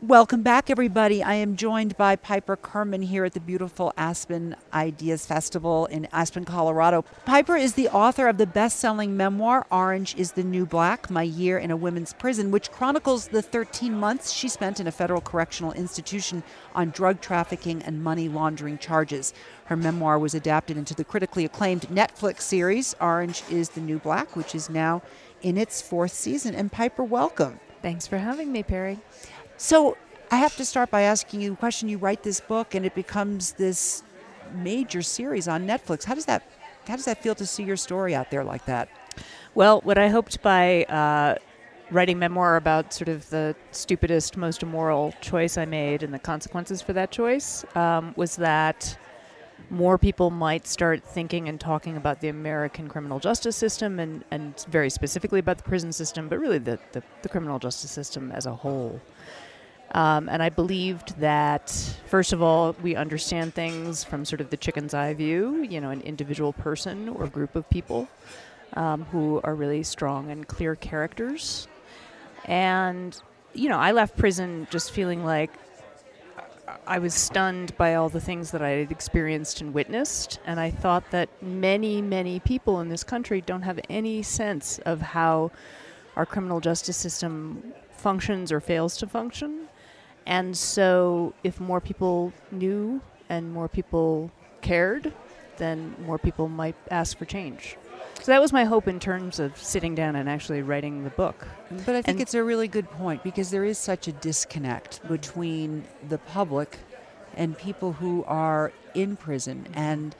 Welcome back, everybody. I am joined by Piper Kerman here at the beautiful Aspen Ideas Festival in Aspen, Colorado. Piper is the author of the best selling memoir, Orange is the New Black My Year in a Women's Prison, which chronicles the 13 months she spent in a federal correctional institution on drug trafficking and money laundering charges. Her memoir was adapted into the critically acclaimed Netflix series, Orange is the New Black, which is now in its fourth season. And Piper, welcome. Thanks for having me, Perri. So I have to start by asking you a question. You write this book, and it becomes this major series on Netflix. How does that how does that feel to see your story out there like that? Well, what I hoped by uh, writing memoir about sort of the stupidest, most immoral choice I made and the consequences for that choice um, was that more people might start thinking and talking about the American criminal justice system and, and very specifically about the prison system, but really the, the, the criminal justice system as a whole. Um, and I believed that, first of all, we understand things from sort of the chicken's eye view, you know, an individual person or group of people um, who are really strong and clear characters. And, you know, I left prison just feeling like I was stunned by all the things that I had experienced and witnessed. And I thought that many, many people in this country don't have any sense of how our criminal justice system functions or fails to function. And so, if more people knew and more people cared, then more people might ask for change. So that was my hope in terms of sitting down and actually writing the book. But I think And- it's a really good point because there is such a disconnect between the public and people who are in prison. And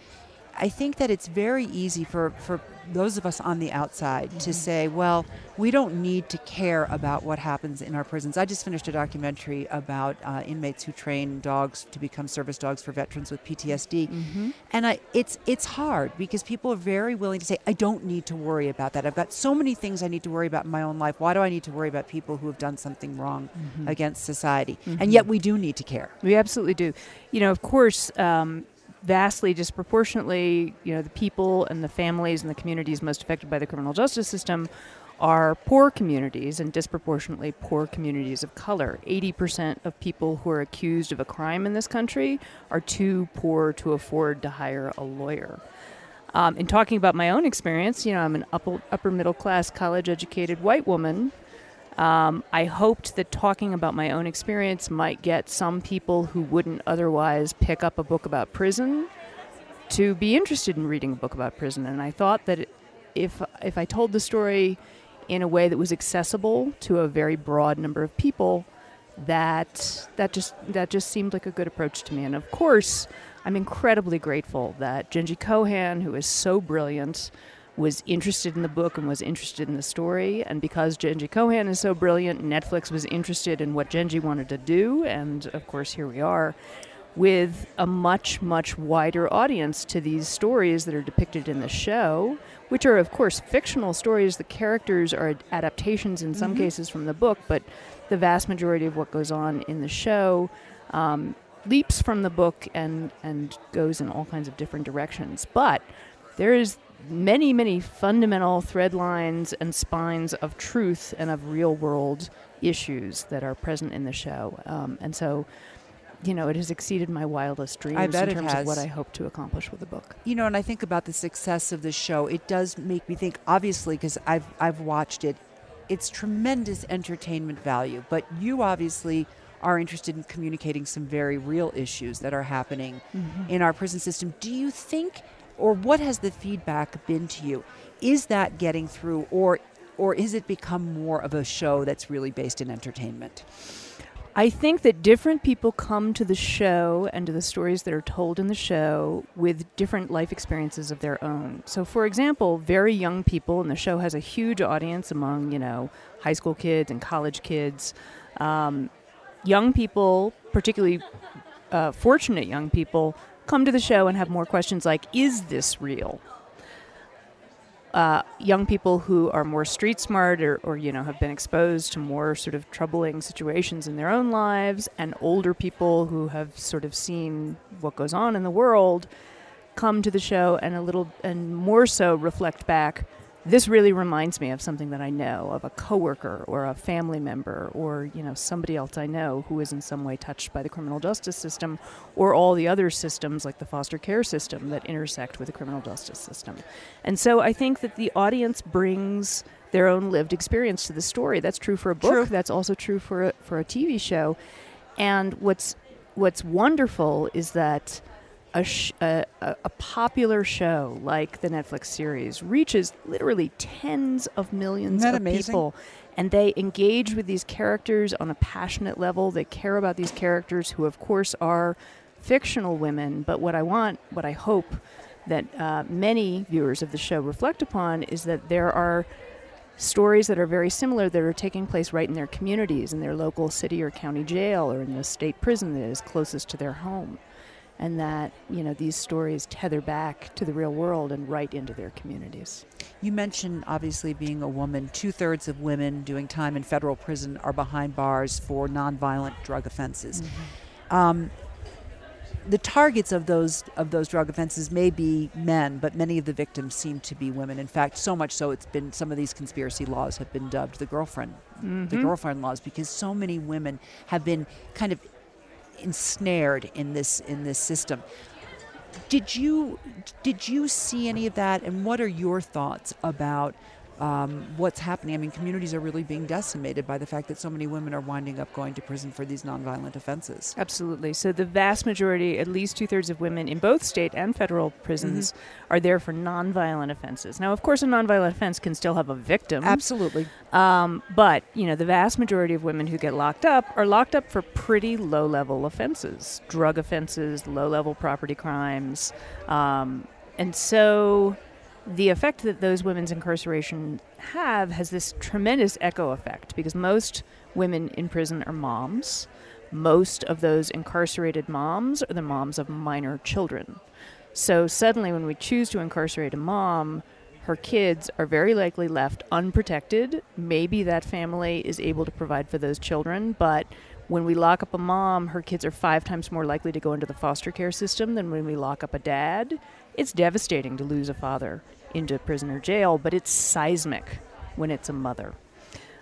I think that it's very easy for, for those of us on the outside to say, well, we don't need to care about what happens in our prisons. I just finished a documentary about uh, inmates who train dogs to become service dogs for veterans with PTSD. And I, it's, it's hard because people are very willing to say, I don't need to worry about that. I've got so many things I need to worry about in my own life. Why do I need to worry about people who have done something wrong against society? And yet we do need to care. We absolutely do. You know, of course, um, vastly disproportionately, you know, the people and the families and the communities most affected by the criminal justice system are poor communities and disproportionately poor communities of color. 80% of people who are accused of a crime in this country are too poor to afford to hire a lawyer. Um, in talking about my own experience, you know, I'm an upper, upper middle class, college educated white woman um, I hoped that talking about my own experience might get some people who wouldn't otherwise pick up a book about prison to be interested in reading a book about prison. And I thought that if if I told the story in a way that was accessible to a very broad number of people, that that just that just seemed like a good approach to me. And of course, I'm incredibly grateful that Jenji Kohan, who is so brilliant, was interested in the book and was interested in the story. And because Jenji Kohan is so brilliant, Netflix was interested in what Jenji wanted to do. And of course, here we are with a much, much wider audience to these stories that are depicted in the show, which are, of course, fictional stories. The characters are adaptations in some cases from the book, but the vast majority of what goes on in the show um, leaps from the book and, and goes in all kinds of different directions. But there is many, many fundamental thread lines and spines of truth and of real world issues that are present in the show. Um, and so, you know, it has exceeded my wildest dreams bet in it terms has. of what I hope to accomplish with the book. You know, and I think about the success of the show. It does make me think, obviously, because I've I've watched it. It's tremendous entertainment value, but you obviously are interested in communicating some very real issues that are happening in our prison system. Do you think, or what has the feedback been to you? Is that getting through, or or is it become more of a show that's really based in entertainment? I think that different people come to the show and to the stories that are told in the show with different life experiences of their own. So, for example, very young people, and the show has a huge audience among, you know, high school kids and college kids. Um, young people, particularly uh, fortunate young people, come to the show and have more questions like, is this real? uh, young people who are more street smart or, or you know have been exposed to more sort of troubling situations in their own lives and older people who have sort of seen what goes on in the world come to the show and a little and more so reflect back this really reminds me of something that I know of a coworker or a family member or you know somebody else I know who is in some way touched by the criminal justice system or all the other systems like the foster care system that intersect with the criminal justice system. And so I think that the audience brings their own lived experience to the story. That's true for a book. True. That's also true for a, for a TV show. And what's what's wonderful is that a, sh- a, a, a popular show like the Netflix series reaches literally tens of millions of amazing? people. And they engage with these characters on a passionate level. They care about these characters, who, of course, are fictional women. But what I want, what I hope that uh, many viewers of the show reflect upon is that there are stories that are very similar that are taking place right in their communities, in their local city or county jail, or in the state prison that is closest to their home. And that, you know, these stories tether back to the real world and right into their communities. You mentioned obviously being a woman. Two thirds of women doing time in federal prison are behind bars for nonviolent drug offenses. Um, the targets of those of those drug offenses may be men, but many of the victims seem to be women. In fact, so much so it's been some of these conspiracy laws have been dubbed the girlfriend the girlfriend laws because so many women have been kind of ensnared in this in this system. Did you did you see any of that, and what are your thoughts about um, what's happening? I mean, communities are really being decimated by the fact that so many women are winding up going to prison for these nonviolent offenses. Absolutely. So the vast majority, at least two thirds of women in both state and federal prisons, are there for nonviolent offenses. Now, of course, a nonviolent offense can still have a victim. Absolutely. Um, but you know, the vast majority of women who get locked up are locked up for pretty low-level offenses, drug offenses, low-level property crimes, um, and so the effect that those women's incarceration have has this tremendous echo effect because most women in prison are moms. Most of those incarcerated moms are the moms of minor children. So suddenly, when we choose to incarcerate a mom, her kids are very likely left unprotected. Maybe that family is able to provide for those children, but when we lock up a mom, her kids are five times more likely to go into the foster care system than when we lock up a dad. It's devastating to lose a father into prison or jail, but it's seismic when it's a mother.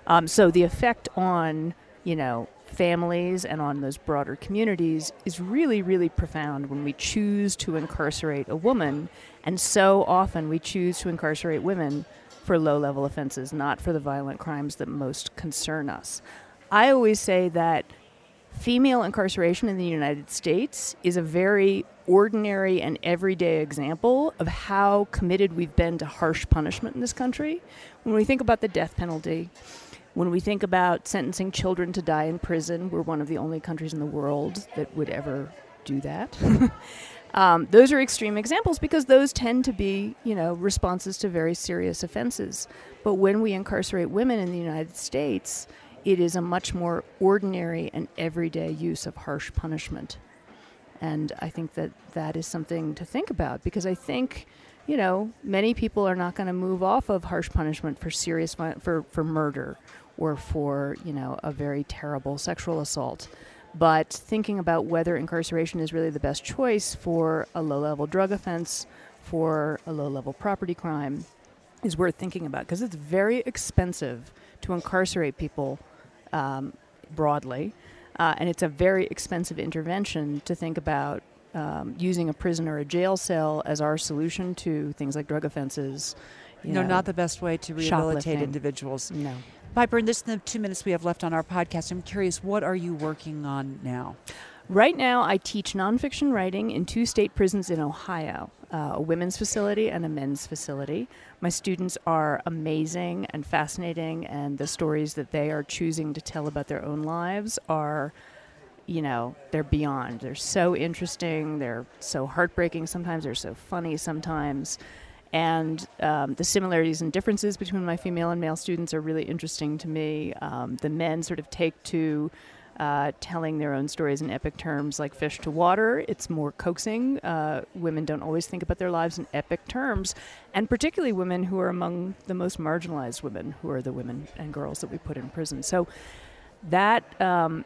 Um, so the effect on, you know, families and on those broader communities is really, really profound when we choose to incarcerate a woman. And so often we choose to incarcerate women for low level offenses, not for the violent crimes that most concern us. I always say that female incarceration in the United States is a very ordinary and everyday example of how committed we've been to harsh punishment in this country. When we think about the death penalty, when we think about sentencing children to die in prison, we're one of the only countries in the world that would ever do that. um, those are extreme examples because those tend to be, you know, responses to very serious offenses. But when we incarcerate women in the United States, it is a much more ordinary and everyday use of harsh punishment. And I think that that is something to think about because I think, you know, many people are not going to move off of harsh punishment for serious for for murder or for, you know, a very terrible sexual assault. But thinking about whether incarceration is really the best choice for a low-level drug offense, for a low-level property crime, is worth thinking about because it's very expensive to incarcerate people um, broadly, uh, and it's a very expensive intervention to think about um, using a prison or a jail cell as our solution to things like drug offenses. you no, know, not the best way to rehabilitate individuals. no. Piper, in this the two minutes we have left on our podcast, I'm curious, what are you working on now? Right now, I teach nonfiction writing in two state prisons in Ohio a women's facility and a men's facility. My students are amazing and fascinating, and the stories that they are choosing to tell about their own lives are, you know, they're beyond. They're so interesting, they're so heartbreaking sometimes, they're so funny sometimes. And um, the similarities and differences between my female and male students are really interesting to me. Um, the men sort of take to uh, telling their own stories in epic terms like fish to water. It's more coaxing. Uh, women don't always think about their lives in epic terms, and particularly women who are among the most marginalized women, who are the women and girls that we put in prison. So that um,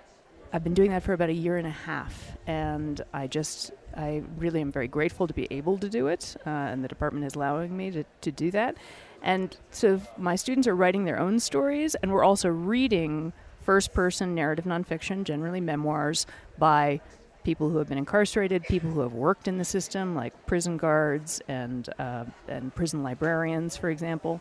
I've been doing that for about a year and a half, and I just I really am very grateful to be able to do it, uh, and the department is allowing me to, to do that. And so my students are writing their own stories, and we're also reading first person narrative nonfiction, generally memoirs, by people who have been incarcerated, people who have worked in the system, like prison guards and, uh, and prison librarians, for example.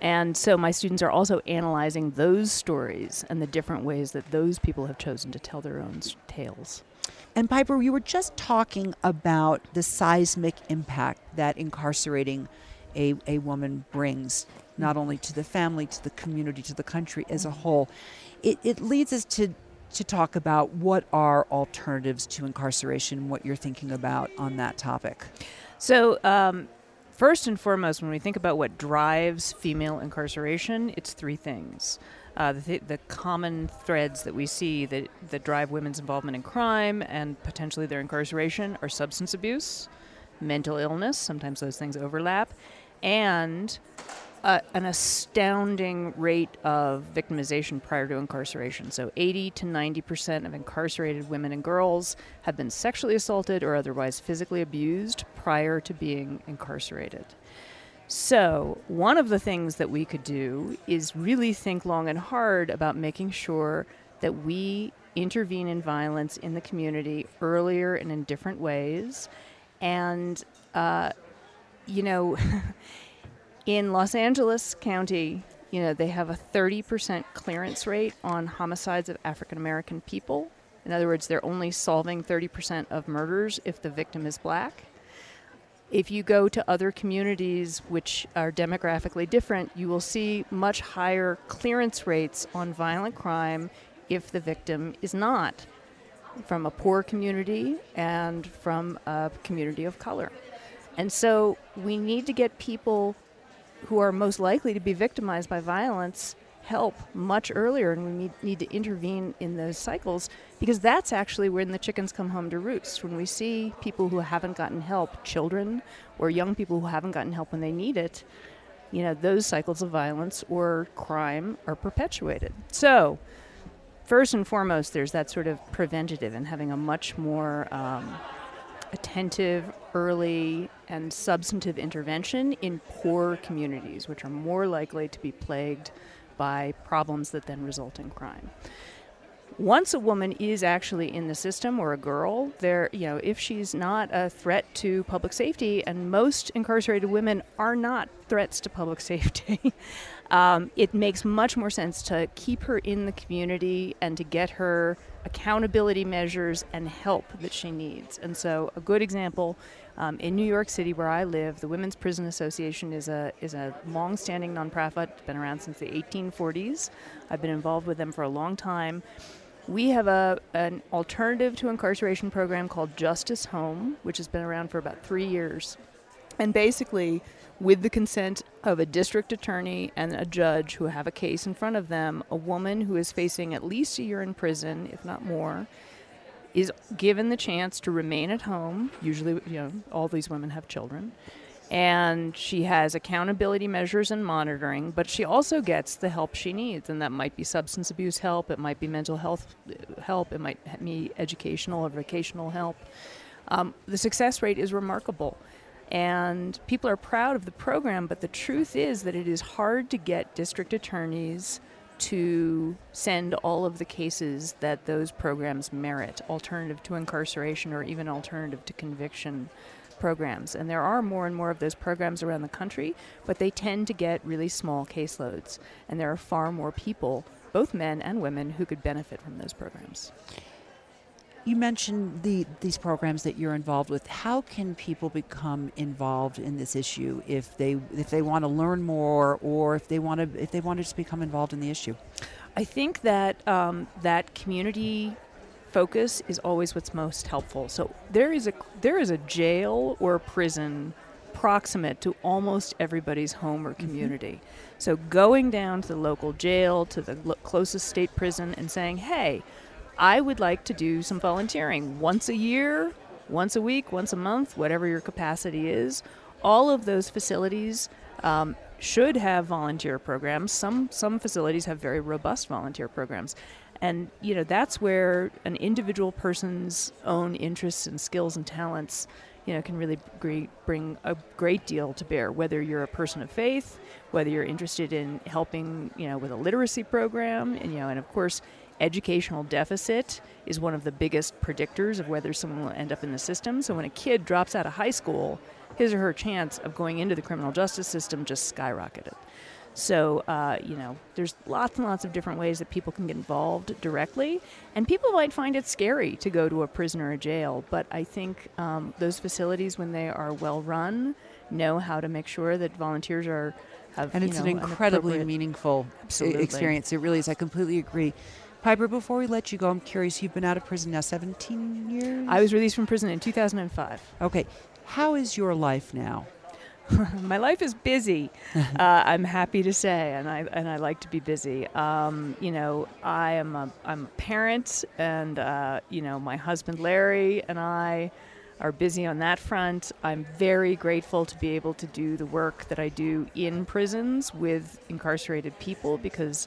And so my students are also analyzing those stories and the different ways that those people have chosen to tell their own tales. And Piper, we were just talking about the seismic impact that incarcerating a, a woman brings, not only to the family, to the community, to the country as a whole. It, it leads us to, to talk about what are alternatives to incarceration, what you're thinking about on that topic. So, um, first and foremost, when we think about what drives female incarceration, it's three things. Uh, the, th- the, common threads that we see that, that drive women's involvement in crime and potentially their incarceration are substance abuse, mental illness, sometimes those things overlap, and uh, an astounding rate of victimization prior to incarceration. So 80 to 90 percent of incarcerated women and girls have been sexually assaulted or otherwise physically abused prior to being incarcerated. So, one of the things that we could do is really think long and hard about making sure that we intervene in violence in the community earlier and in different ways. And, uh, you know, in Los Angeles County, you know, they have a 30% clearance rate on homicides of African American people. In other words, they're only solving 30% of murders if the victim is black. If you go to other communities which are demographically different, you will see much higher clearance rates on violent crime if the victim is not from a poor community and from a community of color. And so we need to get people who are most likely to be victimized by violence help much earlier and we need, need to intervene in those cycles because that's actually when the chickens come home to roost. When we see people who haven't gotten help children or young people who haven't gotten help when they need it you know those cycles of violence or crime are perpetuated. So first and foremost there's that sort of preventative and having a much more um, attentive early and substantive intervention in poor communities which are more likely to be plagued by problems that then result in crime. Once a woman is actually in the system or a girl, there, you know, if she's not a threat to public safety, and most incarcerated women are not threats to public safety, um, it makes much more sense to keep her in the community and to get her accountability measures and help that she needs. And so, a good example um, in New York City, where I live, the Women's Prison Association is a is a long-standing nonprofit. It's been around since the 1840s. I've been involved with them for a long time. We have a an alternative to incarceration program called Justice Home, which has been around for about three years, and basically with the consent of a district attorney and a judge who have a case in front of them, a woman who is facing at least a year in prison, if not more, is given the chance to remain at home. Usually, you know, all these women have children. And she has accountability measures and monitoring, but she also gets the help she needs. And that might be substance abuse help, it might be mental health uh, help, it might be educational or vocational help. Um, the success rate is remarkable and people are proud of the program, but the truth is that it is hard to get district attorneys to send all of the cases that those programs merit, alternative to incarceration or even alternative to conviction programs. And there are more and more of those programs around the country, but they tend to get really small caseloads. And there are far more people, both men and women, who could benefit from those programs. You mentioned the these programs that you're involved with. How can people become involved in this issue if they if they want to learn more or if they want to if they want to just become involved in the issue? I think that um, that community focus is always what's most helpful. So there is a there is a jail or a prison proximate to almost everybody's home or mm-hmm. community. Mm-hmm. So going down to the local jail, to the lo- closest state prison, and saying, "Hey, I would like to do some volunteering once a year, once a week, once a month, whatever your capacity is. All of those facilities um, should have volunteer programs. Some some facilities have very robust volunteer programs. And you know that's where an individual person's own interests and skills and talents you know, can really bring a great deal to bear. Whether you're a person of faith, whether you're interested in helping, you know, with a literacy program, and you know, and of course, educational deficit is one of the biggest predictors of whether someone will end up in the system. So when a kid drops out of high school, his or her chance of going into the criminal justice system just skyrocketed. So, uh, you know, there's lots and lots of different ways that people can get involved directly. And people might find it scary to go to a prison or a jail, but I think um, those facilities, when they are well run, know how to make sure that volunteers are. Have, and it's know, an incredibly an meaningful Absolutely. experience. It really is. I completely agree. Piper, before we let you go, I'm curious. You've been out of prison now 17 years? I was released from prison in 2005. Okay. How is your life now? my life is busy. uh, I'm happy to say, and I and I like to be busy. Um, you know, I am a I'm a parent, and uh, you know, my husband Larry and I are busy on that front. I'm very grateful to be able to do the work that I do in prisons with incarcerated people because.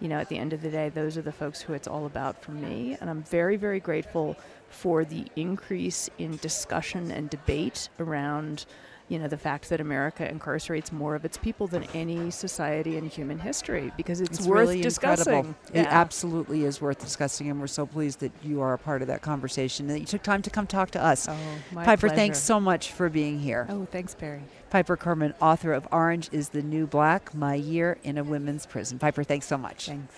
You know, at the end of the day, those are the folks who it's all about for me. And I'm very, very grateful for the increase in discussion and debate around you know, the fact that America incarcerates more of its people than any society in human history because it's, It's worth really discussing. incredible. Yeah. It absolutely is worth discussing, and we're so pleased that you are a part of that conversation and that you took time to come talk to us. Oh, my Piper, pleasure. thanks so much for being here. Oh, thanks, Perri. Piper Kerman, author of Orange is the New Black My Year in a Women's Prison. Piper, thanks so much. Thanks.